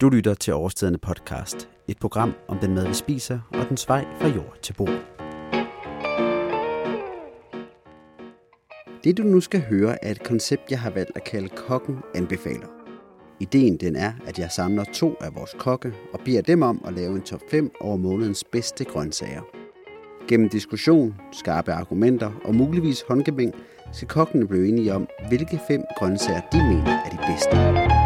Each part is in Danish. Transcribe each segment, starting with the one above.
Du lytter til Overstedende podcast, et program om den mad, vi spiser og den vej fra jord til bord. Det du nu skal høre er et koncept, jeg har valgt at kalde Kokken anbefaler. Ideen den er, at jeg samler to af vores kokke og beder dem om at lave en top 5 over månedens bedste grøntsager. Gennem diskussion, skarpe argumenter og muligvis håndgemæng skal kokkene blive enige om, hvilke fem grøntsager de mener er de bedste.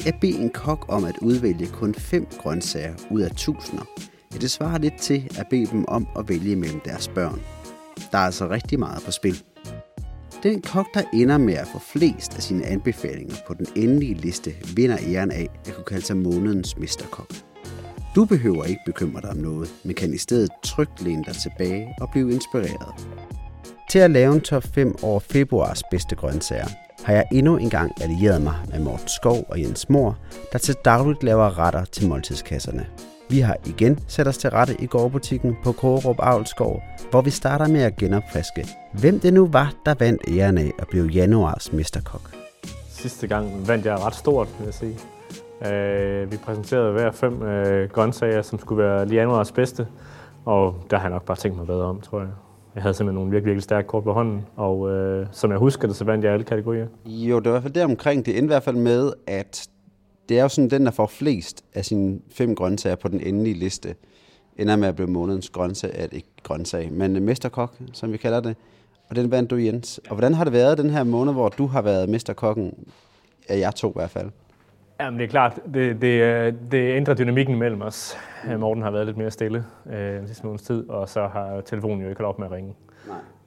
Det at bede en kok om at udvælge kun fem grøntsager ud af tusinder, ja, det svarer lidt til at bede dem om at vælge mellem deres børn. Der er altså rigtig meget på spil. Den kok, der ender med at få flest af sine anbefalinger på den endelige liste, vinder æren af at kunne kalde sig månedens mesterkok. Du behøver ikke bekymre dig om noget, men kan i stedet trygt læne dig tilbage og blive inspireret. Til at lave en top 5 over februars bedste grøntsager, har jeg endnu engang allieret mig med Morten Skov og Jens Mor, der til dagligt laver retter til måltidskasserne. Vi har igen sat os til rette i gårdbutikken på Kårup Avlskov, hvor vi starter med at genopfriske, hvem det nu var, der vandt æren af at blive januars mesterkok. Sidste gang vandt jeg ret stort, vil jeg sige. Uh, vi præsenterede hver fem uh, grøntsager, som skulle være januars bedste, og der har jeg nok bare tænkt mig bedre om, tror jeg. Jeg havde simpelthen nogle virkelig, virkelig stærke kort på hånden, og øh, som jeg husker det, så vandt jeg alle kategorier. Jo, det var i hvert fald det omkring. Det endte i hvert fald med, at det er jo sådan, den, der får flest af sine fem grøntsager på den endelige liste, ender med at blive månedens grøntsag, at ikke grøntsag, men øh, mesterkok, som vi kalder det. Og den vandt du, Jens. Og hvordan har det været den her måned, hvor du har været mesterkokken? Af jer to i hvert fald. Jamen det er klart, det, det, øh, det ændrer dynamikken mellem os. Mm. Morten har været lidt mere stille øh, den sidste måneds tid, og så har telefonen jo ikke holdt op med at ringe.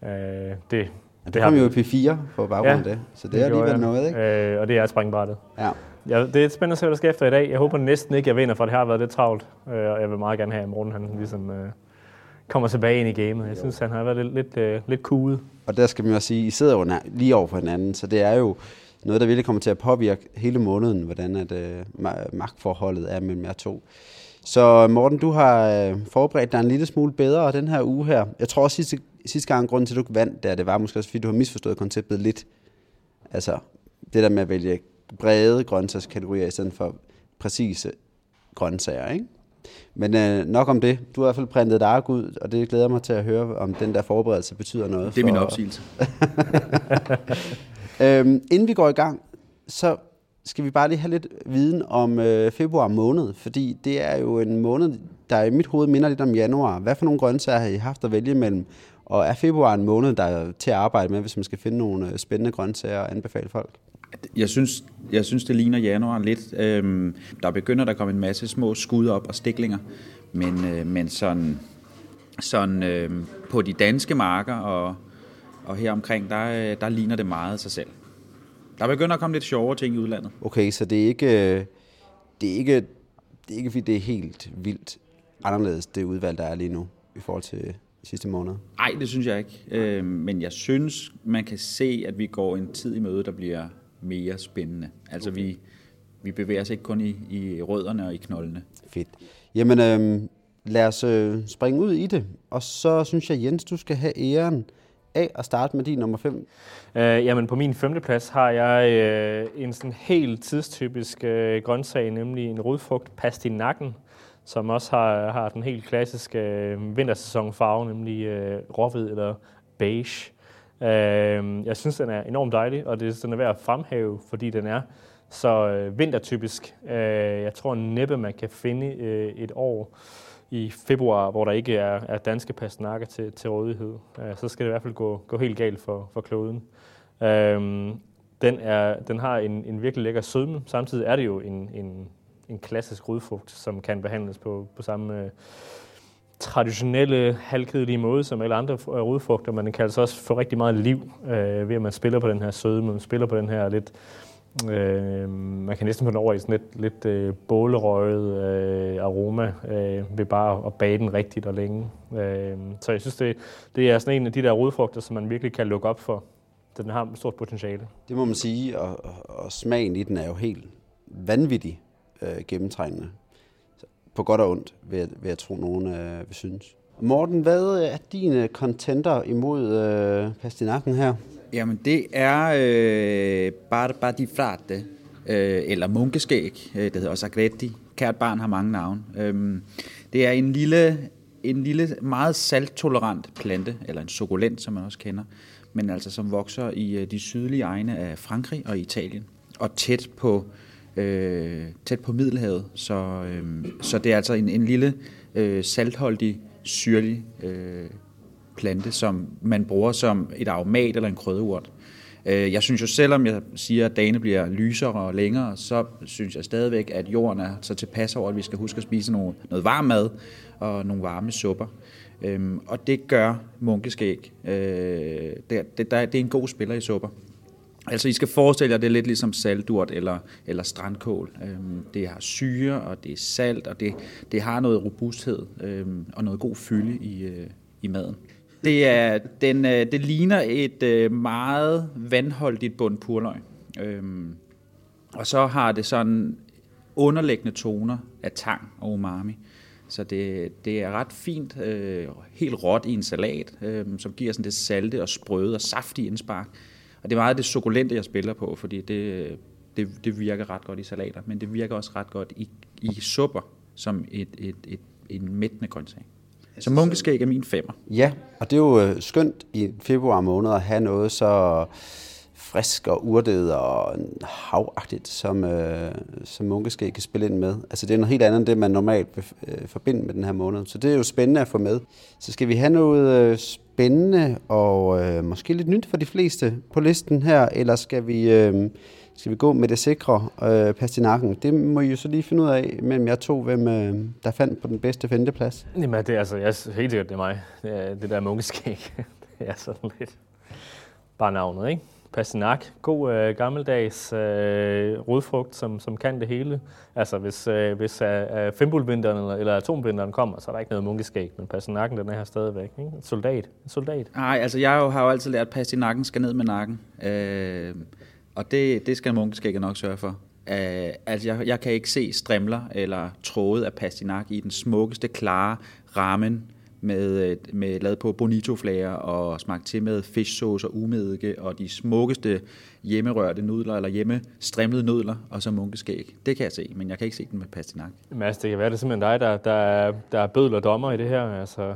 Nej. Øh, det, det, det kom jo i P4 på baggrund af ja, det, så det, det er alligevel noget, ikke? Øh, og det er springbrættet. Ja. ja. det er spændende at se, hvad der sker efter i dag. Jeg håber næsten ikke, jeg vinder, for det har været lidt travlt. Øh, og jeg vil meget gerne have, at Morten han ligesom, øh, kommer tilbage ind i gamet. Jeg synes, han har været lidt, lidt, øh, lidt kuget. Og der skal man jo sige, I sidder jo lige over for hinanden, så det er jo noget, der virkelig kommer til at påvirke hele måneden, hvordan at, øh, magtforholdet er mellem jer to. Så Morten, du har øh, forberedt dig en lille smule bedre den her uge her. Jeg tror også sidste, sidste gang, grunden til, at du vandt, der, det var måske også, fordi du har misforstået konceptet lidt. Altså, det der med at vælge brede grøntsagskategorier i stedet for præcise grøntsager, ikke? Men øh, nok om det. Du har i hvert fald printet et ark ud, og det glæder mig til at høre, om den der forberedelse betyder noget. Det er for... min opsigelse. Øhm, inden vi går i gang, så skal vi bare lige have lidt viden om øh, februar måned, fordi det er jo en måned, der i mit hoved minder lidt om januar. Hvad for nogle grøntsager har I haft at vælge imellem? Og er februar en måned, der er til at arbejde med, hvis man skal finde nogle øh, spændende grøntsager og anbefale folk? Jeg synes, jeg synes, det ligner januar lidt. Øhm, der begynder der at komme en masse små skud op og stiklinger, men, øh, men sådan, sådan øh, på de danske marker og, og her omkring, der, øh, der ligner det meget sig selv. Der begynder at komme lidt sjovere ting i udlandet. Okay, så det er ikke, det er ikke, det er ikke fordi det er helt vildt anderledes, det udvalg, der er lige nu i forhold til sidste måned? Nej, det synes jeg ikke. Øh, men jeg synes, man kan se, at vi går en tid i møde, der bliver mere spændende. Altså okay. vi, vi bevæger os ikke kun i, i rødderne og i knoldene. Fedt. Jamen, øh, lad os øh, springe ud i det. Og så synes jeg, Jens, du skal have æren af og starte med din nummer 5? Øh, jamen på min femte plads har jeg øh, en sådan helt tidstypisk øh, grøntsag, nemlig en rodfrugt pastinakken, som også har, har den helt klassiske øh, vintersæsonfarve, nemlig øh, råhvid eller beige. Øh, jeg synes, den er enormt dejlig, og det er værd at fremhæve, fordi den er så øh, vintertypisk. Øh, jeg tror næppe, man kan finde øh, et år, i februar, hvor der ikke er, er danske pastinakker til, til rådighed, øh, så skal det i hvert fald gå, gå helt galt for, for kloden. Øhm, den, er, den har en, en virkelig lækker sødme. Samtidig er det jo en, en, en klassisk rødfrugt, som kan behandles på, på samme øh, traditionelle, halvkedelige måde som alle andre øh, rødfrugter, men den kan altså også få rigtig meget liv øh, ved, at man spiller på den her sødme, man spiller på den her lidt Øh, man kan næsten få den over i sådan lidt, lidt øh, bålerøget øh, aroma øh, ved bare at bage den rigtigt og længe. Øh, så jeg synes, det, det er sådan en af de der rodfrugter, som man virkelig kan lukke op for. Den har et stort potentiale. Det må man sige, og, og, og smagen i den er jo helt vanvittig øh, gennemtrængende. på godt og ondt, vil jeg, vil jeg tro, nogen øh, vil synes. Morten, hvad er dine contenter imod øh, pastinakken her? Jamen, det er øh, bare, bare di frate, øh, eller munkeskæg, øh, det hedder også agretti. Kært barn har mange navne. Øh, det er en lille, en lille, meget salttolerant plante, eller en sukulent, som man også kender, men altså som vokser i øh, de sydlige egne af Frankrig og Italien, og tæt på, øh, tæt på Middelhavet. Så, øh, så det er altså en, en lille øh, saltholdig, syrlig øh, plante, som man bruger som et aromat eller en krydderurt. Øh, jeg synes jo, selvom jeg siger, at dagene bliver lysere og længere, så synes jeg stadigvæk, at jorden er så tilpas over, at vi skal huske at spise noget, noget varm mad og nogle varme supper. Øhm, og det gør munkeskæg. Øh, det, det, det er en god spiller i supper. Altså, I skal forestille jer, det er lidt ligesom salturt eller, eller strandkål. Øhm, det har syre, og det er salt, og det, det har noget robusthed øhm, og noget god fylde i, øh, i maden. Det, er, den, øh, det ligner et øh, meget vandholdigt bund purløg. Øhm, og så har det sådan underliggende toner af tang og umami. Så det, det er ret fint, øh, helt råt i en salat, øh, som giver sådan det salte og sprøde og saftige indspark. Og det er meget det sukulente, jeg spiller på, fordi det, det, det virker ret godt i salater, men det virker også ret godt i, i supper som et, et, et, en mættende grøntsag. Altså, så munkeskæg er min femmer. Ja, og det er jo øh, skønt i februar måned at have noget så frisk og urtet og havagtigt, som, øh, som munkeskæg kan spille ind med. Altså det er noget helt andet end det, man normalt vil øh, forbinde med den her måned. Så det er jo spændende at få med. Så skal vi have noget øh, spændende og øh, måske lidt nyt for de fleste på listen her, eller skal vi... Øh, skal vi gå med det sikre øh, pastinakken? Det må I jo så lige finde ud af mellem jer to, hvem øh, der fandt på den bedste femteplads. Jamen, det er altså, jeg er helt sikkert, det er mig. Det, er, det der munkeskæg. det er sådan lidt bare navnet, ikke? Pastinak, god øh, gammeldags øh, rodfrugt, som, som kan det hele. Altså hvis, øh, hvis øh, fimbulvinteren eller, eller atomvinteren kommer, så er der ikke noget munkeskæg, men pastinakken den er her stadigvæk. Ikke? Soldat. Soldat. Nej, altså jeg har jo altid lært, at pastinakken skal ned med nakken. Øh, og det, det skal munkeskægget nok sørge for. Uh, altså jeg, jeg kan ikke se strimler eller tråde af pastinak i den smukkeste, klare ramen med, med lavet på bonitoflager og smagt til med fiskesauce og umedike og de smukkeste hjemmerørte nudler eller hjemmestrimlede nudler og så munkeskæg. Det kan jeg se, men jeg kan ikke se den med pastinak. Mads, det kan være, det er simpelthen dig, der, der, er, der er bødler dommer i det her. Altså,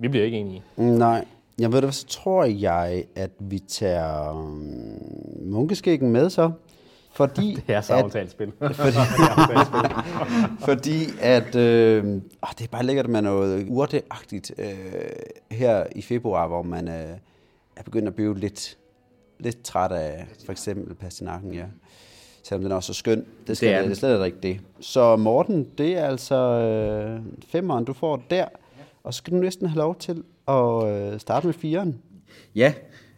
vi bliver ikke enige. Nej, jeg ved det, så tror jeg, at vi tager um, munkeskæggen med så. Fordi det er så aftalt spil. fordi, fordi at øh, åh, det er bare lækkert med noget urteagtigt øh, her i februar, hvor man øh, er begyndt at blive lidt, lidt træt af for eksempel pastinakken, ja. Selvom den er også så skøn. Det, skal, det er det, det slet ikke det. Så Morten, det er altså øh, femmeren, du får der. Og så skal du næsten have lov til og øh, starte med firen. Ja,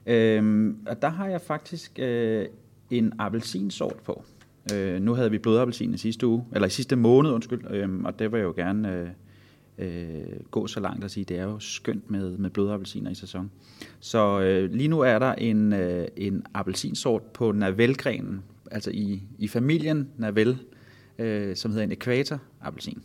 øh, og der har jeg faktisk øh, en appelsinsort på. Øh, nu havde vi blødappelsin i sidste uge, eller i sidste måned, undskyld, øh, og det var jeg jo gerne øh, øh, gå så langt at sige, det er jo skønt med, med blødappelsiner i sæson. Så øh, lige nu er der en, øh, en appelsinsort på navelgrenen, altså i, i familien Navel, øh, som hedder en ekvator appelsin.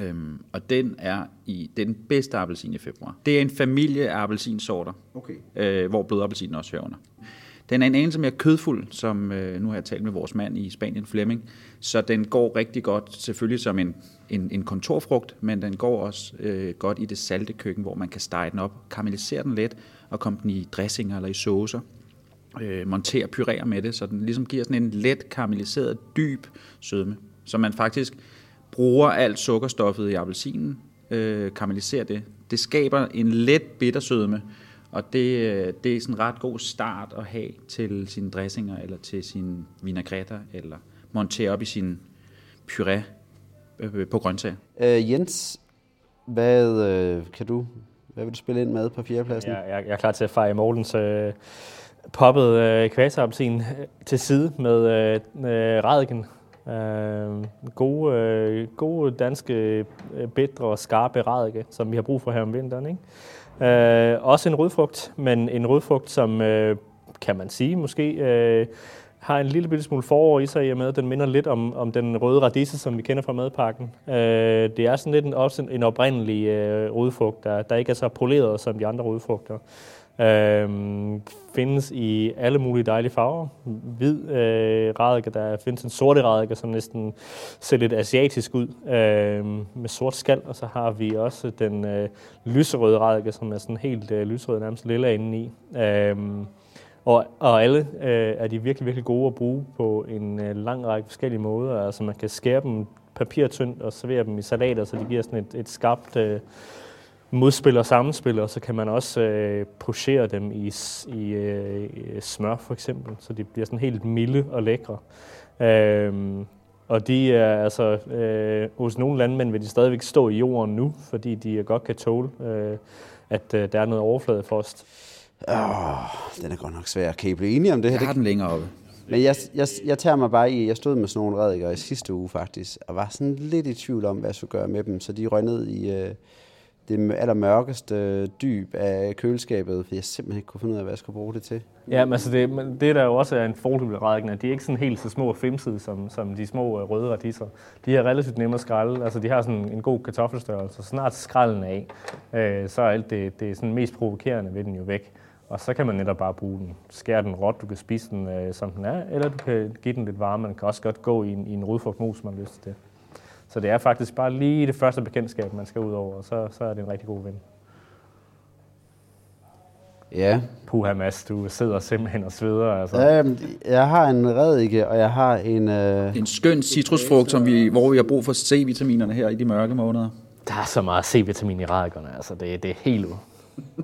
Øhm, og den er i den bedste appelsin i februar. Det er en familie af appelsinsorter, okay. øh, hvor blødappelsinen også hører under. Den er en anelse mere kødfuld, som øh, nu har jeg talt med vores mand i Spanien, Flemming, så den går rigtig godt, selvfølgelig som en, en, en kontorfrugt, men den går også øh, godt i det salte køkken, hvor man kan stege den op, karamellisere den let og komme den i dressinger eller i saucer. Øh, montere pyrere med det, så den ligesom giver sådan en let karamelliseret, dyb sødme, så man faktisk bruger alt sukkerstoffet i appelsinen, øh, karamelliserer det. Det skaber en let bittersødme, og det, øh, det er sådan en ret god start at have til sine dressinger, eller til sine vinagretter, eller montere op i sin puré øh, på grøntsager. Øh, Jens, hvad øh, kan du, hvad vil du spille ind med på fjerdepladsen? Ja, jeg, jeg er klar til at fejre Mortens øh, poppet øh, øh, til side med øh, øh, radiken. Øh, gode, øh, gode danske øh, bedre og skarpe radike, som vi har brug for her om vinteren. Ikke? Øh, også en rødfrugt, men en rødfrugt, som øh, kan man sige måske øh, har en lille bitte smule forår i sig, i og med, at den minder lidt om, om den røde radise, som vi kender fra madpakken. Øh, det er sådan lidt en, også en oprindelig øh, rødfrugt, der, der ikke er så poleret som de andre rødfrugter. Øh, findes i alle mulige dejlige farver. Hvid øh, radike, der findes en sort radike, som næsten ser lidt asiatisk ud, øh, med sort skal, og så har vi også den øh, lyserøde radike, som er sådan helt øh, lyserød, nærmest lilla indeni. Øh, og, og alle øh, er de virkelig, virkelig gode at bruge på en øh, lang række forskellige måder. Altså man kan skære dem papirtyndt og servere dem i salater, så de giver sådan et, et skarpt øh, modspil og sammenspil, og så kan man også øh, pochere dem i, i øh, smør for eksempel, så de bliver sådan helt milde og lækre. Øh, og de er altså, øh, hos nogle landmænd vil de stadigvæk stå i jorden nu, fordi de godt kan tåle, øh, at øh, der er noget overfladefrost. Åh, den er godt nok svær. Kan I blive enige om det her? Jeg har den længere oppe. Men jeg, jeg, jeg tager mig bare i, jeg stod med sådan nogle reddiker i sidste uge faktisk, og var sådan lidt i tvivl om, hvad jeg skulle gøre med dem, så de røg ned i øh, det allermørkeste dyb af køleskabet, for jeg simpelthen ikke kunne finde ud af, hvad jeg skulle bruge det til. Ja, men altså det, men det der jo også er en fordel ved rækken, de er ikke sådan helt så små og femside som, som de små øh, røde radiser. De er relativt nemme at skrælle, altså de har sådan en god kartoffelstørrelse, så snart skralden af, øh, så er alt det, det er sådan mest provokerende ved den jo væk. Og så kan man netop bare bruge den. Skære den råt, du kan spise den, øh, som den er, eller du kan give den lidt varme. Man kan også godt gå i en, i en rodfrugtmos, man har lyst til det. Så det er faktisk bare lige det første bekendtskab, man skal ud over, og så, så er det en rigtig god ven. Ja. Puha, Mads, du sidder simpelthen og sveder. Altså. Øhm, jeg har en redike, og jeg har en... Øh... En skøn citrusfrugt, som vi, hvor vi har brug for C-vitaminerne her i de mørke måneder. Der er så meget C-vitamin i radikerne, altså det, det er helt,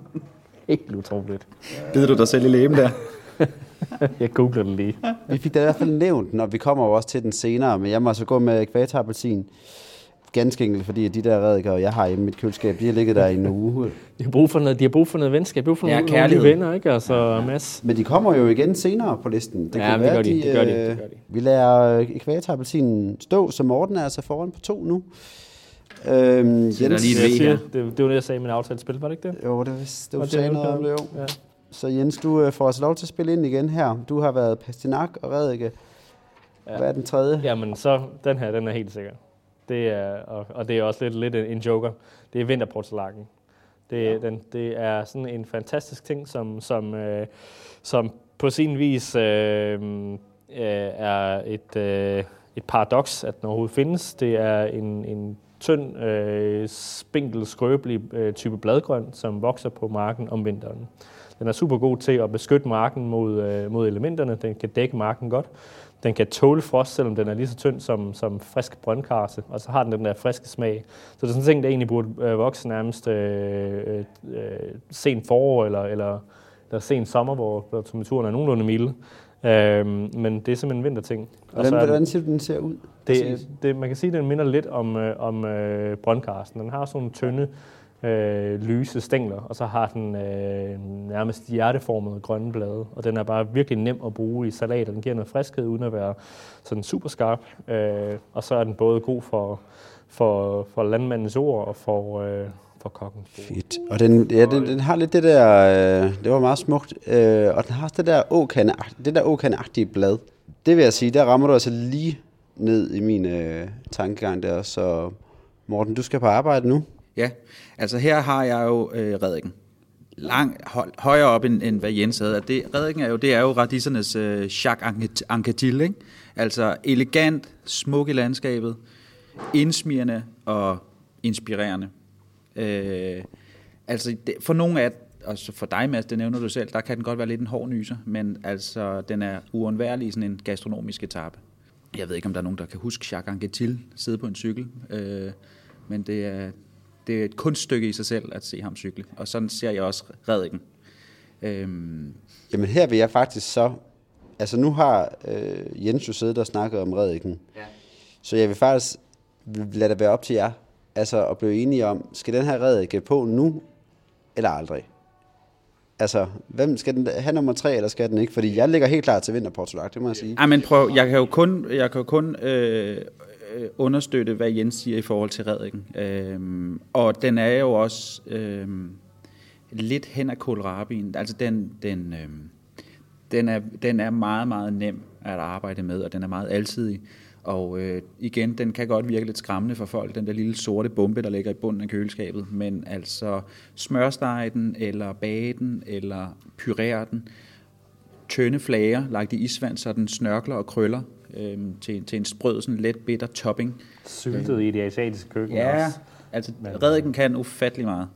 helt utroligt. Bider du dig selv i læben der? jeg googler det lige. Vi fik da i hvert fald nævnt og vi kommer jo også til den senere, men jeg må altså gå med ekvatarappelsin. Ganske enkelt, fordi de der reddiker, jeg har i mit køleskab, de har ligget der i en uge. De har brug for noget, de har brug for noget venskab, de har brug for Ja, nogle, kærlighed. nogle venner, ikke? Altså, Mads. Men de kommer jo igen senere på listen. Det Ja, men det gør de, det gør de, det øh, gør de. Vi lader ekvatarappelsinen stå, så Morten er altså foran på to nu. Øhm, Jens, lige et Jeg V siger, her. det, det var det, jeg sagde i min aftalespil, var det ikke det? jo, det, var- det var Og sagde er noget om det, jo. Ja. Så Jens, du øh, får altså lov til at spille ind igen her. Du har været pastinak og reddike. Ja. Hvad er den tredje? Jamen, så den her, den er helt sikker. Det er, og, og det er også lidt, lidt en joker. Det er vinterportulakken. Det, ja. den, det er sådan en fantastisk ting, som, som, øh, som på sin vis øh, øh, er et, øh, et paradoks, at den overhovedet findes. Det er en, en tynd, øh, spinkel, skrøbelig øh, type bladgrøn, som vokser på marken om vinteren. Den er super god til at beskytte marken mod, øh, mod elementerne. Den kan dække marken godt. Den kan tåle frost, selvom den er lige så tynd som, som frisk brøndkarse, og så har den den der friske smag. Så det er sådan en ting, der egentlig burde øh, vokse nærmest øh, øh, øh, sent forår eller, eller, eller sent sommer, hvor, hvor temperaturen er nogenlunde milde. Øhm, men det er simpelthen en vinterting. Og Hvordan, så er den- hvordan du, den ser ud? det, det, man kan sige, at den minder lidt om, øh, om øh, brøndkarsten. Den har sådan nogle tynde, øh, lyse stængler, og så har den øh, nærmest hjerteformede grønne blade. Og den er bare virkelig nem at bruge i salat, og den giver noget friskhed uden at være sådan super skarp. Øh, og så er den både god for, for, for landmandens ord og for, øh, for kokken. Fedt. Og den, ja, den, den har lidt det der, øh, det var meget smukt, øh, og den har også det der åkande, det der åkandeagtige blad. Det vil jeg sige, der rammer du altså lige ned i min øh, tankegang der, så Morten, du skal på arbejde nu. Ja, altså her har jeg jo øh, reddiken. Lang, høj, højere op end, end hvad Jens havde. Det, reddiken er jo, det er jo radissernes øh, Jacques Anquetil, ikke? Altså elegant, smuk i landskabet, indsmirrende og inspirerende. Øh, altså det, for nogle af, og så for dig Mads, det nævner du selv, der kan den godt være lidt en hård nyser, men altså den er uundværlig i sådan en gastronomisk etape. Jeg ved ikke, om der er nogen, der kan huske Jacques Anquetil sidde på en cykel, øh, men det er, det er et kunststykke i sig selv at se ham cykle, og sådan ser jeg også reddiken. Øhm, Jamen her vil jeg faktisk så, altså nu har øh, Jens jo siddet og snakket om reddiken, Ja. så jeg vil faktisk lade det være op til jer, altså at blive enige om, skal den her reddike på nu, eller aldrig? Altså, hvem skal den have nummer tre, eller skal den ikke? Fordi jeg ligger helt klar til vinterportulak, det må jeg sige. Ej, men prøv, jeg kan jo kun, jeg kan jo kun øh, øh, understøtte, hvad Jens siger i forhold til redningen. Øhm, og den er jo også øh, lidt hen af kohlrabien. Altså, den, den, øh, den, er, den er meget, meget nem. at arbejde med, og den er meget alsidig. Og øh, igen, den kan godt virke lidt skræmmende for folk, den der lille sorte bombe, der ligger i bunden af køleskabet. Men altså smørstege den, eller bage den, eller pyrere den. Tynde flager, lagt i isvand, så den snørkler og krøller øh, til, til en sprød, sådan let bitter topping. Syltet i det asiatiske køkken Ja, også. altså reddiken kan ufattelig meget.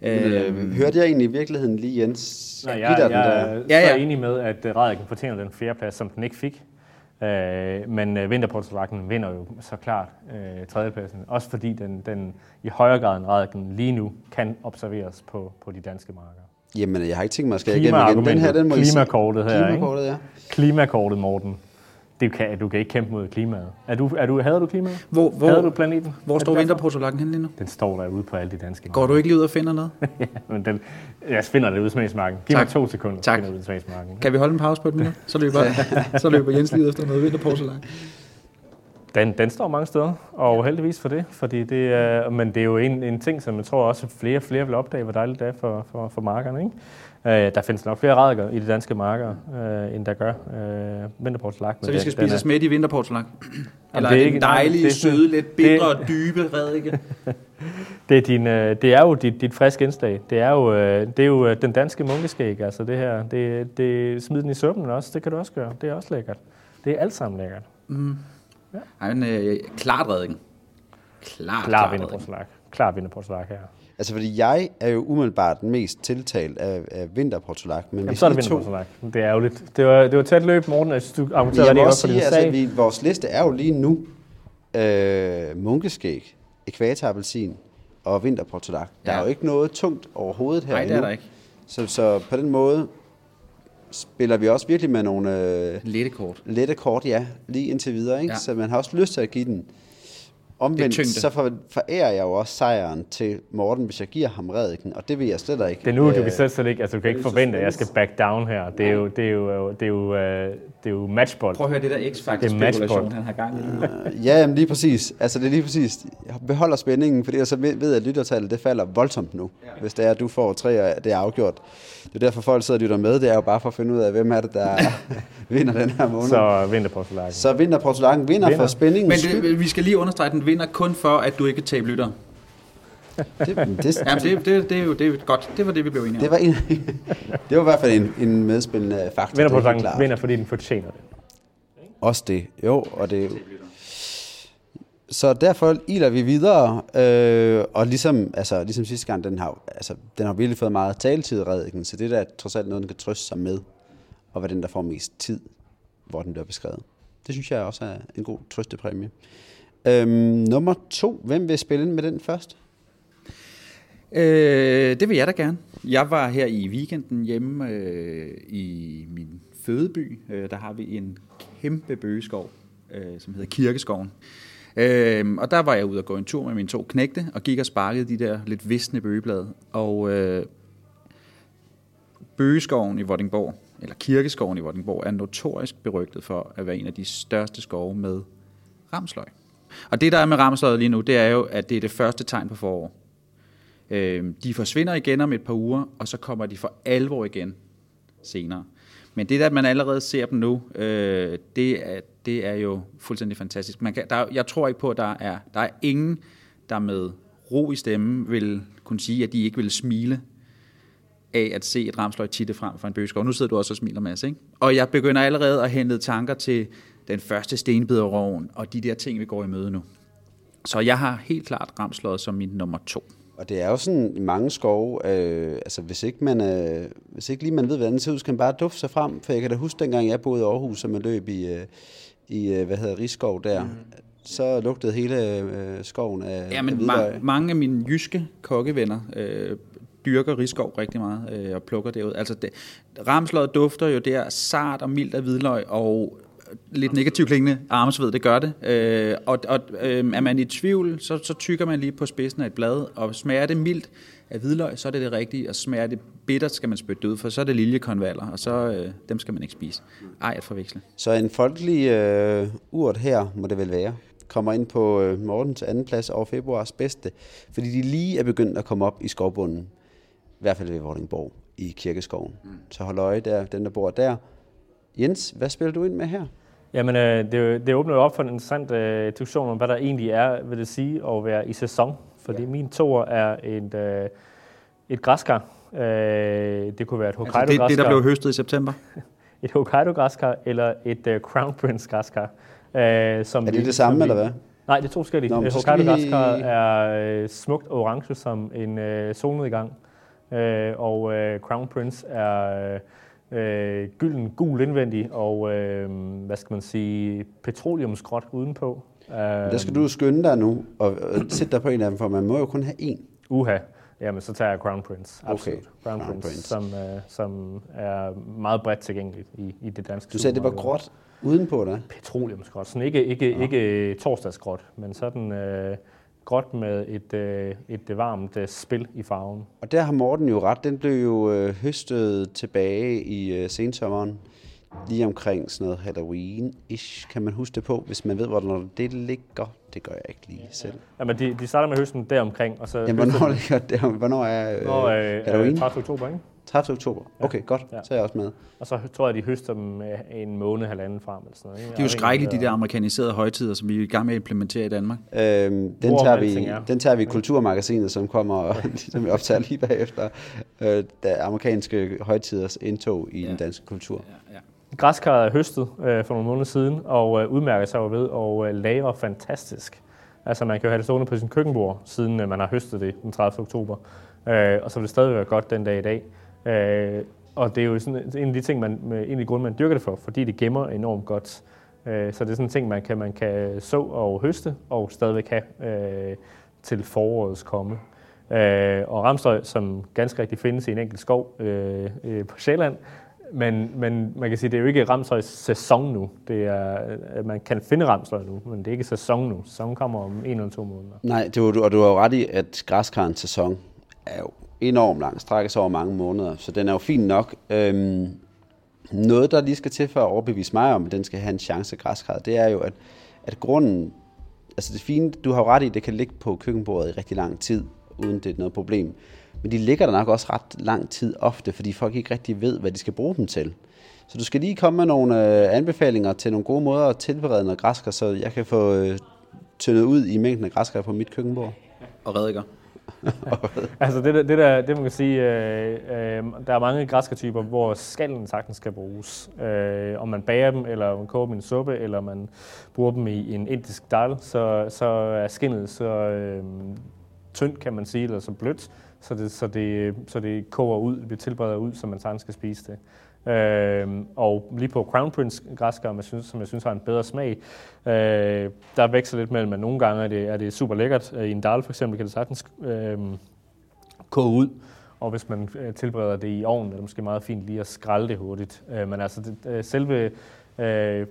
Men, øh, hørte jeg egentlig i virkeligheden lige Jens Nej, jeg, dig den jeg der? er Ja, ja, enig med, at uh, Radiken fortjener den fjerdeplads, som den ikke fik. Uh, men Vinterportolakken vinder jo så klart uh, tredjepladsen, også fordi den, den i højere grad end Radiken lige nu kan observeres på, på de danske marker. Jamen, jeg har ikke tænkt mig at skære igennem igen. Den her, den må Klimakortet her, Klimakortet, ja. Klimakortet, Morten. Det kan, du kan ikke kæmpe mod klimaet. Er du, er du, havde du klimaet? Hvor, hvor, Havde du planeten? hvor står vinterportolakken henne lige nu? Den står derude på alle de danske Går du ikke lige ud og finder noget? ja, men den, jeg finder det ud af smagsmarken. Giv mig Tak. to sekunder, Tak. ud af smagsmarken. Kan vi holde en pause på et minut? Så løber, så løber Jens lige efter noget vinterporcelæn. Den, den står mange steder, og heldigvis for det. Fordi det er, men det er jo en, en ting, som jeg tror også flere flere vil opdage, hvor dejligt det er for, for, for markerne. Ikke? Øh, der findes nok flere radiker i de danske marker, øh, end der gør øh, vinterportslagt. Så vi skal spise os i vinterporcelæn? Eller det er er det ikke- en nej, dejlig, det søde, lidt bitre og dybe redike? Det er, din, øh, det er jo dit, dit friske indslag. Det er jo, øh, det er jo øh, den danske munkeskæg, altså det her. Det, det, smid den i suppen også, det kan du også gøre. Det er også lækkert. Det er alt sammen lækkert. Ej, men øh, klart rediken. Klart, Klar klart rediken. vinterportslagt. Klar vinterportslagt her. Altså, fordi jeg er jo umiddelbart den mest tiltalt af, af vinterportolak, men Jamen, hvis så er det I to-. Det er jo lidt. Det var, det var tæt løb, Morten. Synes, du Men argumenterede godt også for din sag. altså, vi, vores liste er jo lige nu øh, munkeskæg, ekvatarappelsin og vinterportolak. Der Ja. er jo ikke noget tungt overhovedet her Nej, det er der ikke. Så, så på den måde spiller vi også virkelig med nogle øh, Lette kort. lette kort, ja, lige indtil videre. Ikke? Ja. Så man har også lyst til at give den. Omvendt, så for, forærer jeg jo også sejren til Morten, hvis jeg giver ham rediken, og det vil jeg slet ikke. Det er nu, du Øh, kan slet, slet ikke, altså du kan ikke forvente, at jeg skal back down her. Det er jo, det er jo, det er jo, øh, det er jo matchbold. Prøv at høre det der er X-Factor-spekulation, han har gang i. Øh, Ja, jamen lige præcis. Altså det er lige præcis. Jeg beholder spændingen, fordi jeg så ved, at lyttertallet det falder voldsomt nu, ja. hvis det er, at du får tre, og det er afgjort. Det er derfor, folk sidder og lytter med. Det er jo bare for at finde ud af, hvem er det, der vinder den her måned. Så, Så vinterportslakken. så vinder Portulakken vinder, Vinder. for spændingen. Men det, vi skal lige understrege, den vinder kun for, at du ikke taber lytter. det, det, det, Jamen, det, det, det, er jo det er godt. Det var det, vi blev enige om. det, var en, det var i hvert fald en, en medspillende faktor. er helt Vinterportslakken klart. vinder, fordi den fortjener det. Også det, jo, og det. Så derfor iler vi videre, øh, og ligesom, altså, ligesom sidste gang, den har, altså, den har virkelig fået meget taletid, Rediken, så det der er trods alt noget, den kan trøste sig med, og hvad den, der får mest tid, hvor den bliver beskrevet. Det synes jeg også er en god trøstepræmie. Øhm, nummer to, hvem vil spille ind med den først? Øh, det vil jeg da gerne. Jeg var her i weekenden hjemme øh, i min fødeby. Øh, der har vi en kæmpe bøgeskov, øh, som hedder Kirkeskoven. Øh, og der var jeg ude og gå en tur med mine to knægte, og gik og sparkede de der lidt visne bøgeblade. Og øh, bøgeskoven i Vordingborg, eller Kirkeskoven i Vordingborg, er notorisk berygtet for at være en af de største skove med ramsløg. Og det, der er med ramsløjet lige nu, det er jo, at det er det første tegn på forår. Øh, de forsvinder igen om et par uger, og så kommer de for alvor igen senere. Men det der, at man allerede ser dem nu, øh, det, er, det er jo fuldstændig fantastisk. Man kan, der, jeg tror ikke på, at der er, der er ingen, der med ro i stemmen vil kunne sige, at de ikke vil smile af at se et ramsløg titte frem for en bøgeskov. Nu sidder du også og smiler, Mads, ikke? Og jeg begynder allerede at hente tanker til den første stenbiderroven og de der ting, vi går i møde nu. Så jeg har helt klart ramsløget som min nummer to. Og det er jo sådan i mange skove, øh, altså hvis ikke, man, øh, hvis ikke lige man ved, hvordan det ser ud, så kan man bare dufte sig frem. For jeg kan da huske, dengang jeg boede i Aarhus, og man løb i, øh, i øh, hvad hedder Rigskov der, mm. så lugtede hele øh, skoven af, Ja, af men hvidløg. ma- mange af mine jyske kokkevenner øh, dyrker riskov rigtig meget øh, og plukker derud. Altså, det, ramsløget dufter jo der sart og mildt af hvidløg og lidt negativt klingende armsved, det gør det. Øh, og og øh, er man i tvivl, så, så tykker man lige på spidsen af et blad, og smager det mildt af hvidløg, så er det det rigtige, og smager det bittert, skal man spytte det ud, for så er det liljekonvaller, og så øh, dem skal man ikke spise. Ej, at forveksle. Så en folkelig øh, urt her, må det vel være, kommer ind på øh, Mortens anden plads over februars bedste, fordi de lige er begyndt at komme op i skovbunden, i hvert fald ved Vordingborg i Kirkeskoven. Mm. Så hold øje der, den der bor der. Jens, hvad spiller du ind med her? Jamen, øh, det, det åbner jo op for en interessant øh, diskussion om, hvad der egentlig er, vil det sige, at være i sæson. Fordi ja. min tour er et, øh, et græskar. Øh, det kunne være et Hokkaido-græskar. Altså det, det, der blev høstet i september? et Hokkaido-græskar eller et uh, Crown Prince-græskar. Øh, som er det vi, det samme, vi, eller hvad? Nej, det er to forskellige. Hokkaido-græskar vi... er øh, smukt orange som en øh, solnedgang. Øh, og øh, Crown Prince er øh, gylden gul indvendig og, øh, hvad skal man sige, petroleumsgråt udenpå. Øh, der skal du skynde dig nu og, og sætte dig på en af dem, for man må jo kun have én. Uha. Jamen, så tager jeg Crown Prince. Absolut. Okay. Crown, Crown Prince, Prince. Som, øh, som er meget bredt tilgængeligt i, i det danske Du sagde, det var gråt udenpå der? Petroleumsgråt. Sådan ikke, ikke, ja. ikke torsdagsgråt, men sådan øh, gråt med et, øh, et øh, varmt øh, spil i farven. Og der har Morten jo ret. Den blev jo øh, høstet tilbage i øh, sensommeren. Lige omkring sådan noget Halloween-ish, kan man huske det på, hvis man ved, hvor det ligger. Det gør jeg ikke lige selv. Jamen, de, de starter med høsten deromkring, og så... Jamen, hvornår, ligger det, hvornår er øh, Nå, øh, Halloween? 30. oktober, ikke? 30. oktober. Okay, ja. godt. Ja. Så er jeg også med. Og så tror jeg, de høster dem en måned, halvanden frem. Eller sådan noget, ikke? Det er jo skrækkeligt, de der amerikaniserede højtider, som vi er i gang med at implementere i Danmark. Øhm, den, tager vi, den tager vi i Kulturmagasinet, som kommer, som vi optager lige bagefter, øh, der amerikanske højtiders indtog i ja. den danske kultur. Ja, ja. Græskarret er høstet øh, for nogle måneder siden, og øh, udmærker sig ved og øh, laver fantastisk. Altså man kan jo have det stående på sin køkkenbord, siden øh, man har høstet det den 30. oktober. Øh, og så vil det stadig være godt den dag i dag. Øh, og det er jo sådan en af de ting, man, en af de grunde, man dyrker det for, fordi det gemmer enormt godt. Øh, så det er sådan en ting, man kan, man kan så og høste, og stadigvæk have øh, til forårets komme. Øh, og ramsløg, som ganske rigtig findes i en enkelt skov øh, øh, på Sjælland, men, men man kan sige, det er jo ikke ramsløgs sæson nu. Det er, øh, man kan finde ramsløg nu, men det er ikke sæson nu. Sæsonen kommer om en eller to måneder. Nej, det var, og du har jo ret i, at græskarens sæson er jo enormt lang, strækker sig over mange måneder, så den er jo fin nok. Øhm, noget, der lige skal til for at overbevise mig om, at den skal have en chance græskar, det er jo, at, at grunden, altså det fine, du har jo ret i, det kan ligge på køkkenbordet i rigtig lang tid, uden det er noget problem. Men de ligger der nok også ret lang tid ofte, fordi folk ikke rigtig ved, hvad de skal bruge dem til. Så du skal lige komme med nogle øh, anbefalinger til nogle gode måder at tilberede noget græskar, så jeg kan få øh, tyndet ud i mængden af græskar på mit køkkenbord. Og reddiker. altså det, det, der, det man kan sige, øh, øh, der er mange græskartyper, hvor skallen sagtens skal bruges. Øh, om man bager dem, eller man koger dem i en suppe, eller man bruger dem i en indisk dal, så, så er skinnet så øh, tyndt, kan man sige, eller så blødt, så det, så det, så det koger ud, det bliver tilberedt ud, så man sagtens skal spise det. Øh, og lige på Crown Prince græskar, som jeg synes, som jeg synes har en bedre smag, øh, der veksler lidt mellem, at nogle gange er det, er det super lækkert. Øh, I en dal for eksempel kan det sagtens øh, koge ud, og hvis man øh, tilbereder det i ovnen, er det måske meget fint lige at skralde det hurtigt. Øh, men altså det, øh, selve øh,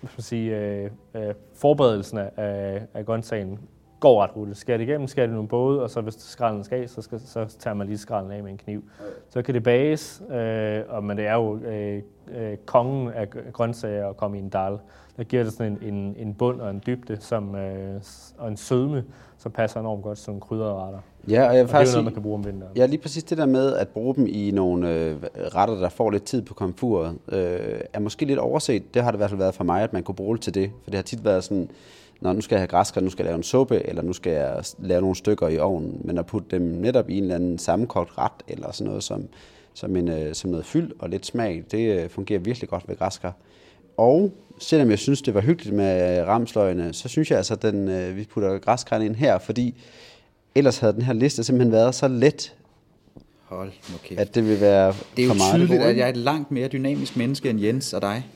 hvad skal man sige, øh, øh, forberedelsen af, af grøntsagen går ret hurtigt. Skær det igennem, skær det nogle både, og så hvis skralden skal så, skal, så tager man lige skralden af med en kniv. Okay. Så kan det bages, øh, og, men det er jo øh, øh, kongen af grøntsager at komme i en dal. Der giver det sådan en, en, en bund og en dybde som, øh, og en sødme, som passer enormt godt som krydderretter. Ja, og jeg og det er noget, man kan bruge om vinteren. Ja, lige præcis det der med at bruge dem i nogle øh, retter, der får lidt tid på komfuret, øh, er måske lidt overset. Det har det i hvert fald været for mig, at man kunne bruge det til det. For det har tit været sådan, når nu skal jeg have græskar, nu skal jeg lave en suppe, eller nu skal jeg lave nogle stykker i ovnen, men at putte dem netop i en eller anden sammenkogt ret, eller sådan noget som, som, en, øh, som noget fyld og lidt smag, det øh, fungerer virkelig godt ved græskar. Og selvom jeg synes, det var hyggeligt med ramsløgene, så synes jeg altså, at den, øh, vi putter græskar ind her, fordi ellers havde den her liste simpelthen været så let, Hold nu kæft. at det vil være Det er jo tydeligt, at jeg er et langt mere dynamisk menneske end Jens og dig.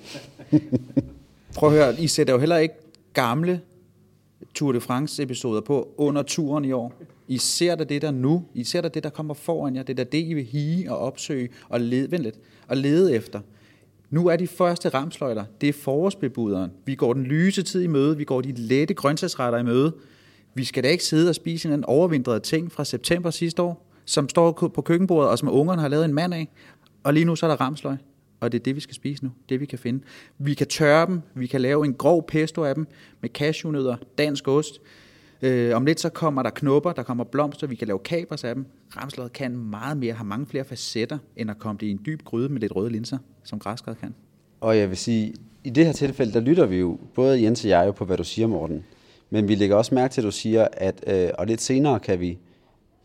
Prøv at høre, I sætter jo heller ikke gamle Tour de France-episoder på under turen i år. I ser da det der nu. I ser da det, der kommer foran jer. Det er der det, I vil hige og opsøge og lede, vent lidt, og lede efter. Nu er de første ramsløjter. Det er forårsbebuderen. Vi går den lyse tid i møde. Vi går de lette grøntsagsretter i møde. Vi skal da ikke sidde og spise en overvintret ting fra september sidste år, som står på køkkenbordet, og som ungerne har lavet en mand af. Og lige nu så er der ramsløg og det er det, vi skal spise nu. Det, vi kan finde. Vi kan tørre dem, vi kan lave en grov pesto af dem med cashewnødder, dansk ost. Øh, om lidt så kommer der knopper, der kommer blomster, vi kan lave kapers af dem. Ramsløget kan meget mere, har mange flere facetter, end at komme det i en dyb gryde med lidt røde linser, som græskar kan. Og jeg vil sige, i det her tilfælde, der lytter vi jo, både Jens og jeg, jo på, hvad du siger, Morten. Men vi lægger også mærke til, at du siger, at øh, og lidt senere kan vi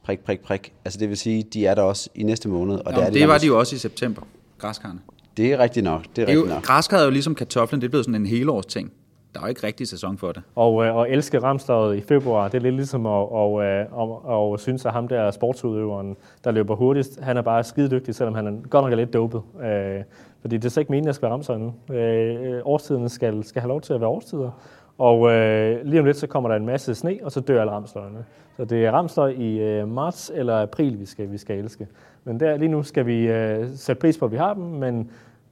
prik, prik, prik. Altså det vil sige, de er der også i næste måned. Og Nå, der er det der var måske- de jo også i september, græskarne. Det er rigtigt nok. Det er Det er rigtigt jo, nok. græskar er jo ligesom kartoflen, det er blevet sådan en helårs ting. Der er jo ikke rigtig sæson for det. Og, øh, og elske Ramstøjet i februar, det er lidt ligesom at, og, øh, og, og synes, at ham der sportsudøveren, der løber hurtigst, han er bare skide dygtig, selvom han er, godt nok er lidt dopet. Øh, fordi det er så ikke meningen, at der skal være Ramstøj nu. Øh, årstiden skal, skal have lov til at være årstider. Og øh, lige om lidt, så kommer der en masse sne, og så dør alle ramstøjene. Så det er ramstøj i øh, marts eller april, vi skal, vi skal elske. Men der, lige nu skal vi øh, sætte pris på, at vi har dem, men,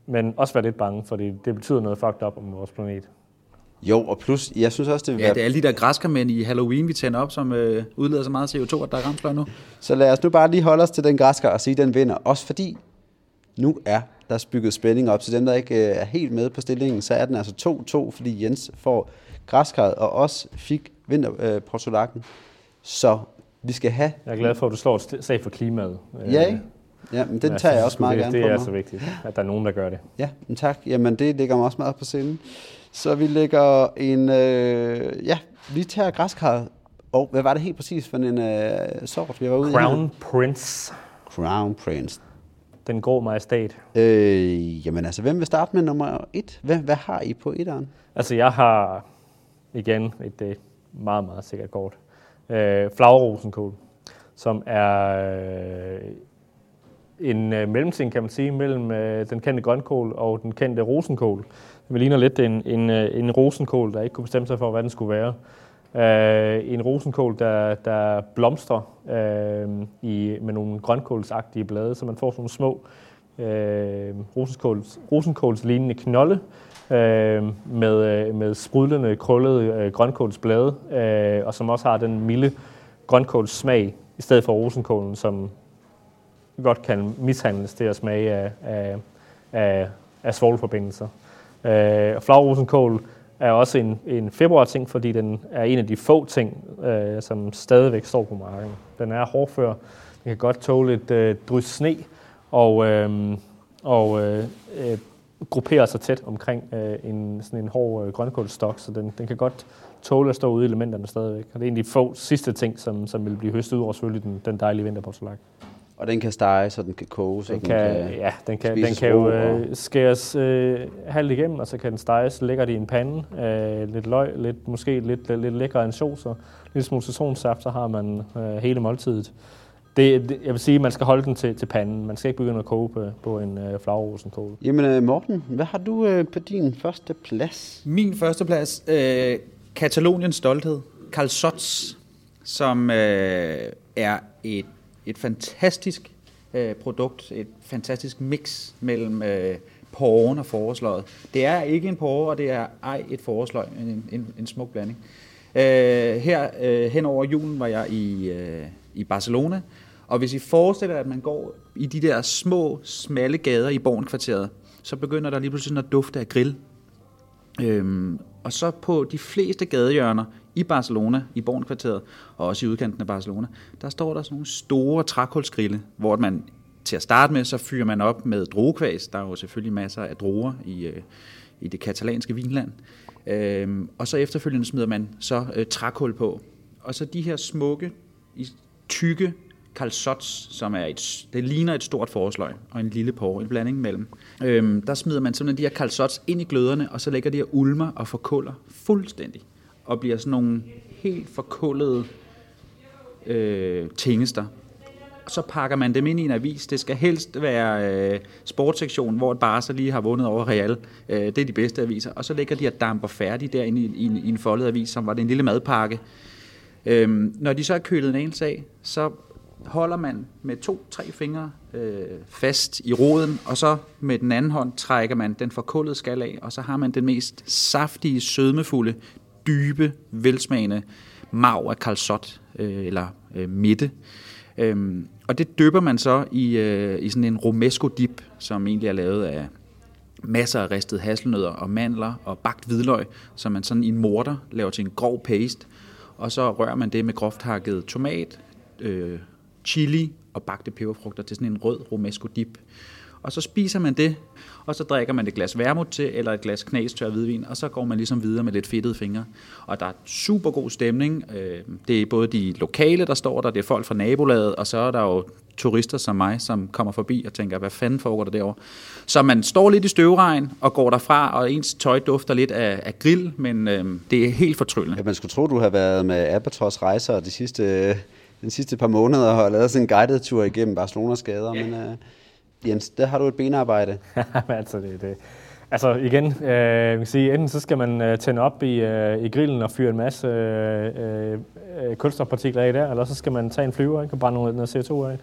men også være lidt bange, fordi det betyder noget fucked up om vores planet. Jo, og plus, jeg synes også, det vil Ja, være... det er alle de der græskarmænd i Halloween, vi tænder op, som øh, udleder så meget CO2, at der er ramsløg nu. Så lad os nu bare lige holde os til den græskar og sige, at den vinder. Også fordi, nu er der bygget spænding op. Så dem, der ikke øh, er helt med på stillingen, så er den altså 2-2, fordi Jens får græskarret, og også fik vinterportulakken. Så vi skal have... Jeg er glad for, at du slår et sag for klimaet. Ja, ikke? Ja, men den tager jeg også meget det, gerne Det på er mig. så vigtigt, at der er nogen, der gør det. Ja, men tak. Jamen, det ligger mig også meget på sinde. Så vi lægger en... Øh, ja, vi tager græskarret. Og hvad var det helt præcis for en øh, sort, vi var ude i? Crown Prince, Crown Prince. den grå majestat. Øh, jamen altså, hvem vil starte med nummer et? Hvad, hvad har I på etteren? Altså, jeg har igen et øh, meget, meget sikkert kort. Øh, Flagerrosenkål, som er øh, en øh, mellemting, kan man sige, mellem øh, den kendte grønkål og den kendte rosenkål. Det ligner lidt en, en, øh, en rosenkål, der ikke kunne bestemme sig for, hvad den skulle være. Øh, en rosenkål, der, der blomstrer øh, i, med nogle grønkålsagtige blade, så man får sådan nogle små øh, rosenkåls, rosenkålslignende knolde øh, med, øh, med sprudlende, krøllede øh, grønkålsblade, øh, og som også har den milde grønkålssmag, i stedet for rosenkålen, som godt kan mishandles til at smage af, af, af, af svovlforbindelser. Øh, og er også en, en februar-ting, fordi den er en af de få ting, øh, som stadigvæk står på marken. Den er hårdfør, den kan godt tåle et øh, drys sne, og, øh, og øh, øh, grupperer sig tæt omkring øh, en, sådan en hård øh, grønkålstok, så den, den kan godt tåle at stå ude i elementerne stadigvæk. Og det er en af de få sidste ting, som, som vil blive høstet ud over selvfølgelig den, den dejlige vinterportulak. Og den kan stege, så den kan koge, så Den kan, ja, den kan, den kan jo øh, og- skæres øh, halvt igennem, og så kan den steges lækkert i en pande. Øh, lidt løg, lidt, måske lidt, lidt, lidt lækre ansjoser, lidt smule citronsaft, så har man øh, hele måltidet. Det, det, jeg vil sige, at man skal holde den til, til panden. Man skal ikke begynde at koge på, på en øh, flagerrosenkål. Jamen øh, Morten, hvad har du øh, på din første plads? Min første plads, øh, Kataloniens stolthed, Karl som øh, er et, et fantastisk øh, produkt, et fantastisk mix mellem øh, porren og forårsløget. Det er ikke en porre, og det er ej et forårsløg, en, en, en smuk blanding. Øh, her øh, hen over julen var jeg i, øh, i Barcelona, og hvis I forestiller jer, at man går i de der små, smalle gader i Born-kvarteret, så begynder der lige pludselig at dufte af grill. Øhm, og så på de fleste gadehjørner i Barcelona, i Born-kvarteret, og også i udkanten af Barcelona, der står der sådan nogle store trækulsgrille, hvor man til at starte med, så fyrer man op med druekvæs. Der er jo selvfølgelig masser af druer i, øh, i det katalanske vinland. Øhm, og så efterfølgende smider man så øh, trækul på. Og så de her smukke, tykke kalsots, som er et, det ligner et stort forsløg og en lille porre, en blanding mellem. Øhm, der smider man simpelthen de her kalsots ind i gløderne, og så lægger de her ulmer og forkuller fuldstændig. Og bliver sådan nogle helt forkullede øh, tingester. Så pakker man dem ind i en avis. Det skal helst være øh, sportssektionen, hvor Barca lige har vundet over Real. Øh, det er de bedste aviser. Og så lægger de og damper færdigt derinde i, i, i en foldet avis, som var det en lille madpakke. Øh, når de så er kølet en anelse af, så holder man med to-tre fingre øh, fast i roden, og så med den anden hånd trækker man den forkullede skal af, og så har man den mest saftige, sødmefulde, dybe, velsmagende marv af kalsot, øh, eller øh, midte. Øhm, og det dypper man så i, øh, i sådan en romesco dip, som egentlig er lavet af masser af ristede hasselnødder og mandler og bagt hvidløg, som man sådan i en morter laver til en grov paste, og så rører man det med groft hakket tomat, øh, chili og bagte peberfrugter til sådan en rød romesco dip og så spiser man det, og så drikker man et glas vermut til, eller et glas knastør hvidvin, og så går man ligesom videre med lidt fedtede fingre. Og der er super god stemning. Øh, det er både de lokale, der står der, det er folk fra nabolaget, og så er der jo turister som mig, som kommer forbi og tænker, hvad fanden foregår der derovre? Så man står lidt i støvregn og går derfra, og ens tøj dufter lidt af, af grill, men øh, det er helt fortryllende. Ja, man skulle tro, du har været med Albatros rejser de sidste, den sidste par måneder og lavet sådan en guided tur igennem Barcelonas gader, ja. men uh, Jens, der har du et benarbejde. altså, det, det. altså igen, øh, man kan sige, enten så skal man øh, tænde op i, øh, i grillen og fyre en masse øh, øh, øh kulstofpartikler af der, eller så skal man tage en flyver ikke, og brænde noget, noget CO2 af.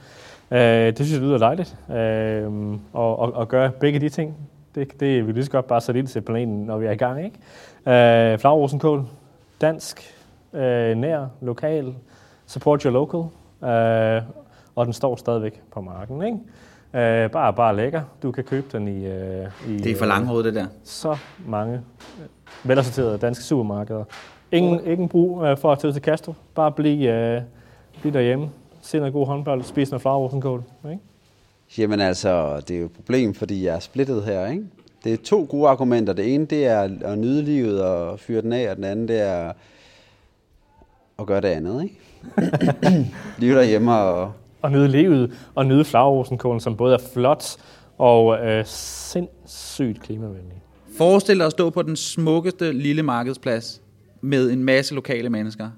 Øh, det synes jeg lyder dejligt, øh, og, og, og gøre begge de ting. Det, det vil lige så godt bare sætte ind til planeten, når vi er i gang. Ikke? Øh, Flagrosenkål, dansk, øh, nær, lokal, support your local, øh, og den står stadigvæk på marken. Ikke? Øh, bare, bare lækker. Du kan købe den i... Øh, i det er for langhåret, det der. Så mange øh, velassorterede danske supermarkeder. Ingen, oh. ingen brug øh, for at tage til Castro. Bare bliv, øh, bliv derhjemme. Se noget god håndbold. Spis noget flagerrosenkål. Ikke? Jamen altså, det er jo et problem, fordi jeg er splittet her, ikke? Det er to gode argumenter. Det ene, det er at nyde livet og fyre den af, og den anden, det er at gøre det andet, ikke? Live derhjemme og og nyde livet, og nyde flagerrosenkålen, som både er flot og øh, sindssygt klimavenlig. Forestil dig at stå på den smukkeste lille markedsplads med en masse lokale mennesker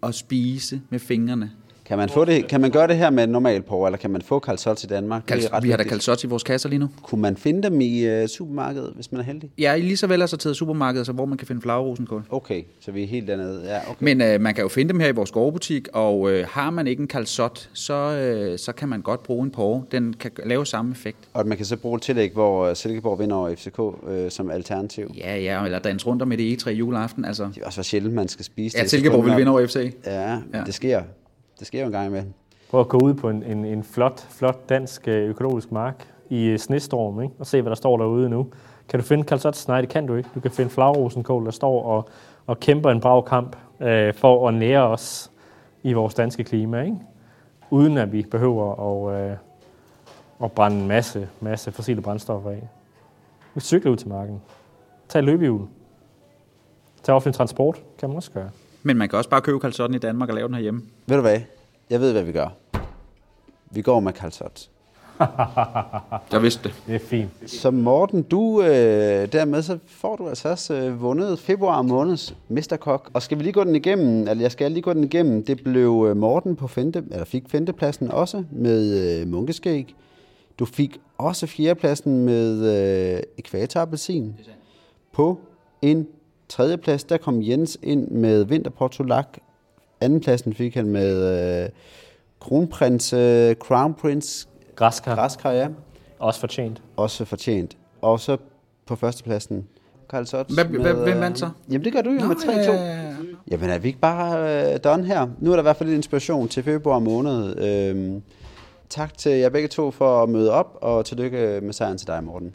og spise med fingrene. Kan man, få det, kan man gøre det her med normal på, eller kan man få calzots i Danmark? Kal- vi har da calzots i vores kasser lige nu. Kunne man finde dem i uh, supermarkedet, hvis man er heldig? Ja, lige så vel taget supermarkedet, så hvor man kan finde flagerrosenkål. Okay, så vi er helt dernede. Ja, okay. Men uh, man kan jo finde dem her i vores gårdbutik, og uh, har man ikke en calzot, så, uh, så kan man godt bruge en porre. Den kan lave samme effekt. Og man kan så bruge et tillæg, hvor Silkeborg vinder over FCK uh, som alternativ. Ja, ja, eller dans rundt med det E3 juleaften. Altså. Det er også for sjældent, man skal spise det. Ja, Silkeborg vil vinde over FC. Ja, ja, det sker. Det sker jo en gang imellem. Prøv at gå ud på en, en, en flot, flot dansk øh, økologisk mark i øh, snestorm, ikke? og se, hvad der står derude nu. Kan du finde kalsots? Nej, det kan du ikke. Du kan finde flagrosenkål, der står og, og kæmper en brav kamp øh, for at nære os i vores danske klima, ikke? uden at vi behøver at, øh, at brænde en masse, masse fossile brændstoffer af. Vi cykler ud til marken. Tag løbehjul. Tag offentlig transport, kan man også gøre. Men man kan også bare købe kalsotten i Danmark og lave den herhjemme. Ved du hvad? Jeg ved, hvad vi gør. Vi går med kalsot. jeg vidste det. Det er fint. Så Morten, du, øh, dermed så får du altså også øh, vundet februar måneds Mesterkok. Og skal vi lige gå den igennem, eller jeg skal lige gå den igennem. Det blev øh, Morten på femte, eller fik femtepladsen også med øh, munkeskæg. Du fik også fjerdepladsen med øh, ekvatarappelsin. På en tredjeplads, der kom Jens ind med vinterportulak. Andenpladsen fik han med... Øh, Kronprins, uh, Crown Prince Græskar. Græskar, ja. Også fortjent. Også fortjent. Og så på førstepladsen, Karl Sots. Hvem, hvem, hvem vandt så? Øh, jamen det gør du jo Nå, med 3-2. Ja, ja, ja. Jamen er vi ikke bare uh, done her? Nu er der i hvert fald lidt inspiration til februar måned. Øhm, tak til jer begge to for at møde op, og tillykke med sejren til dig, Morten.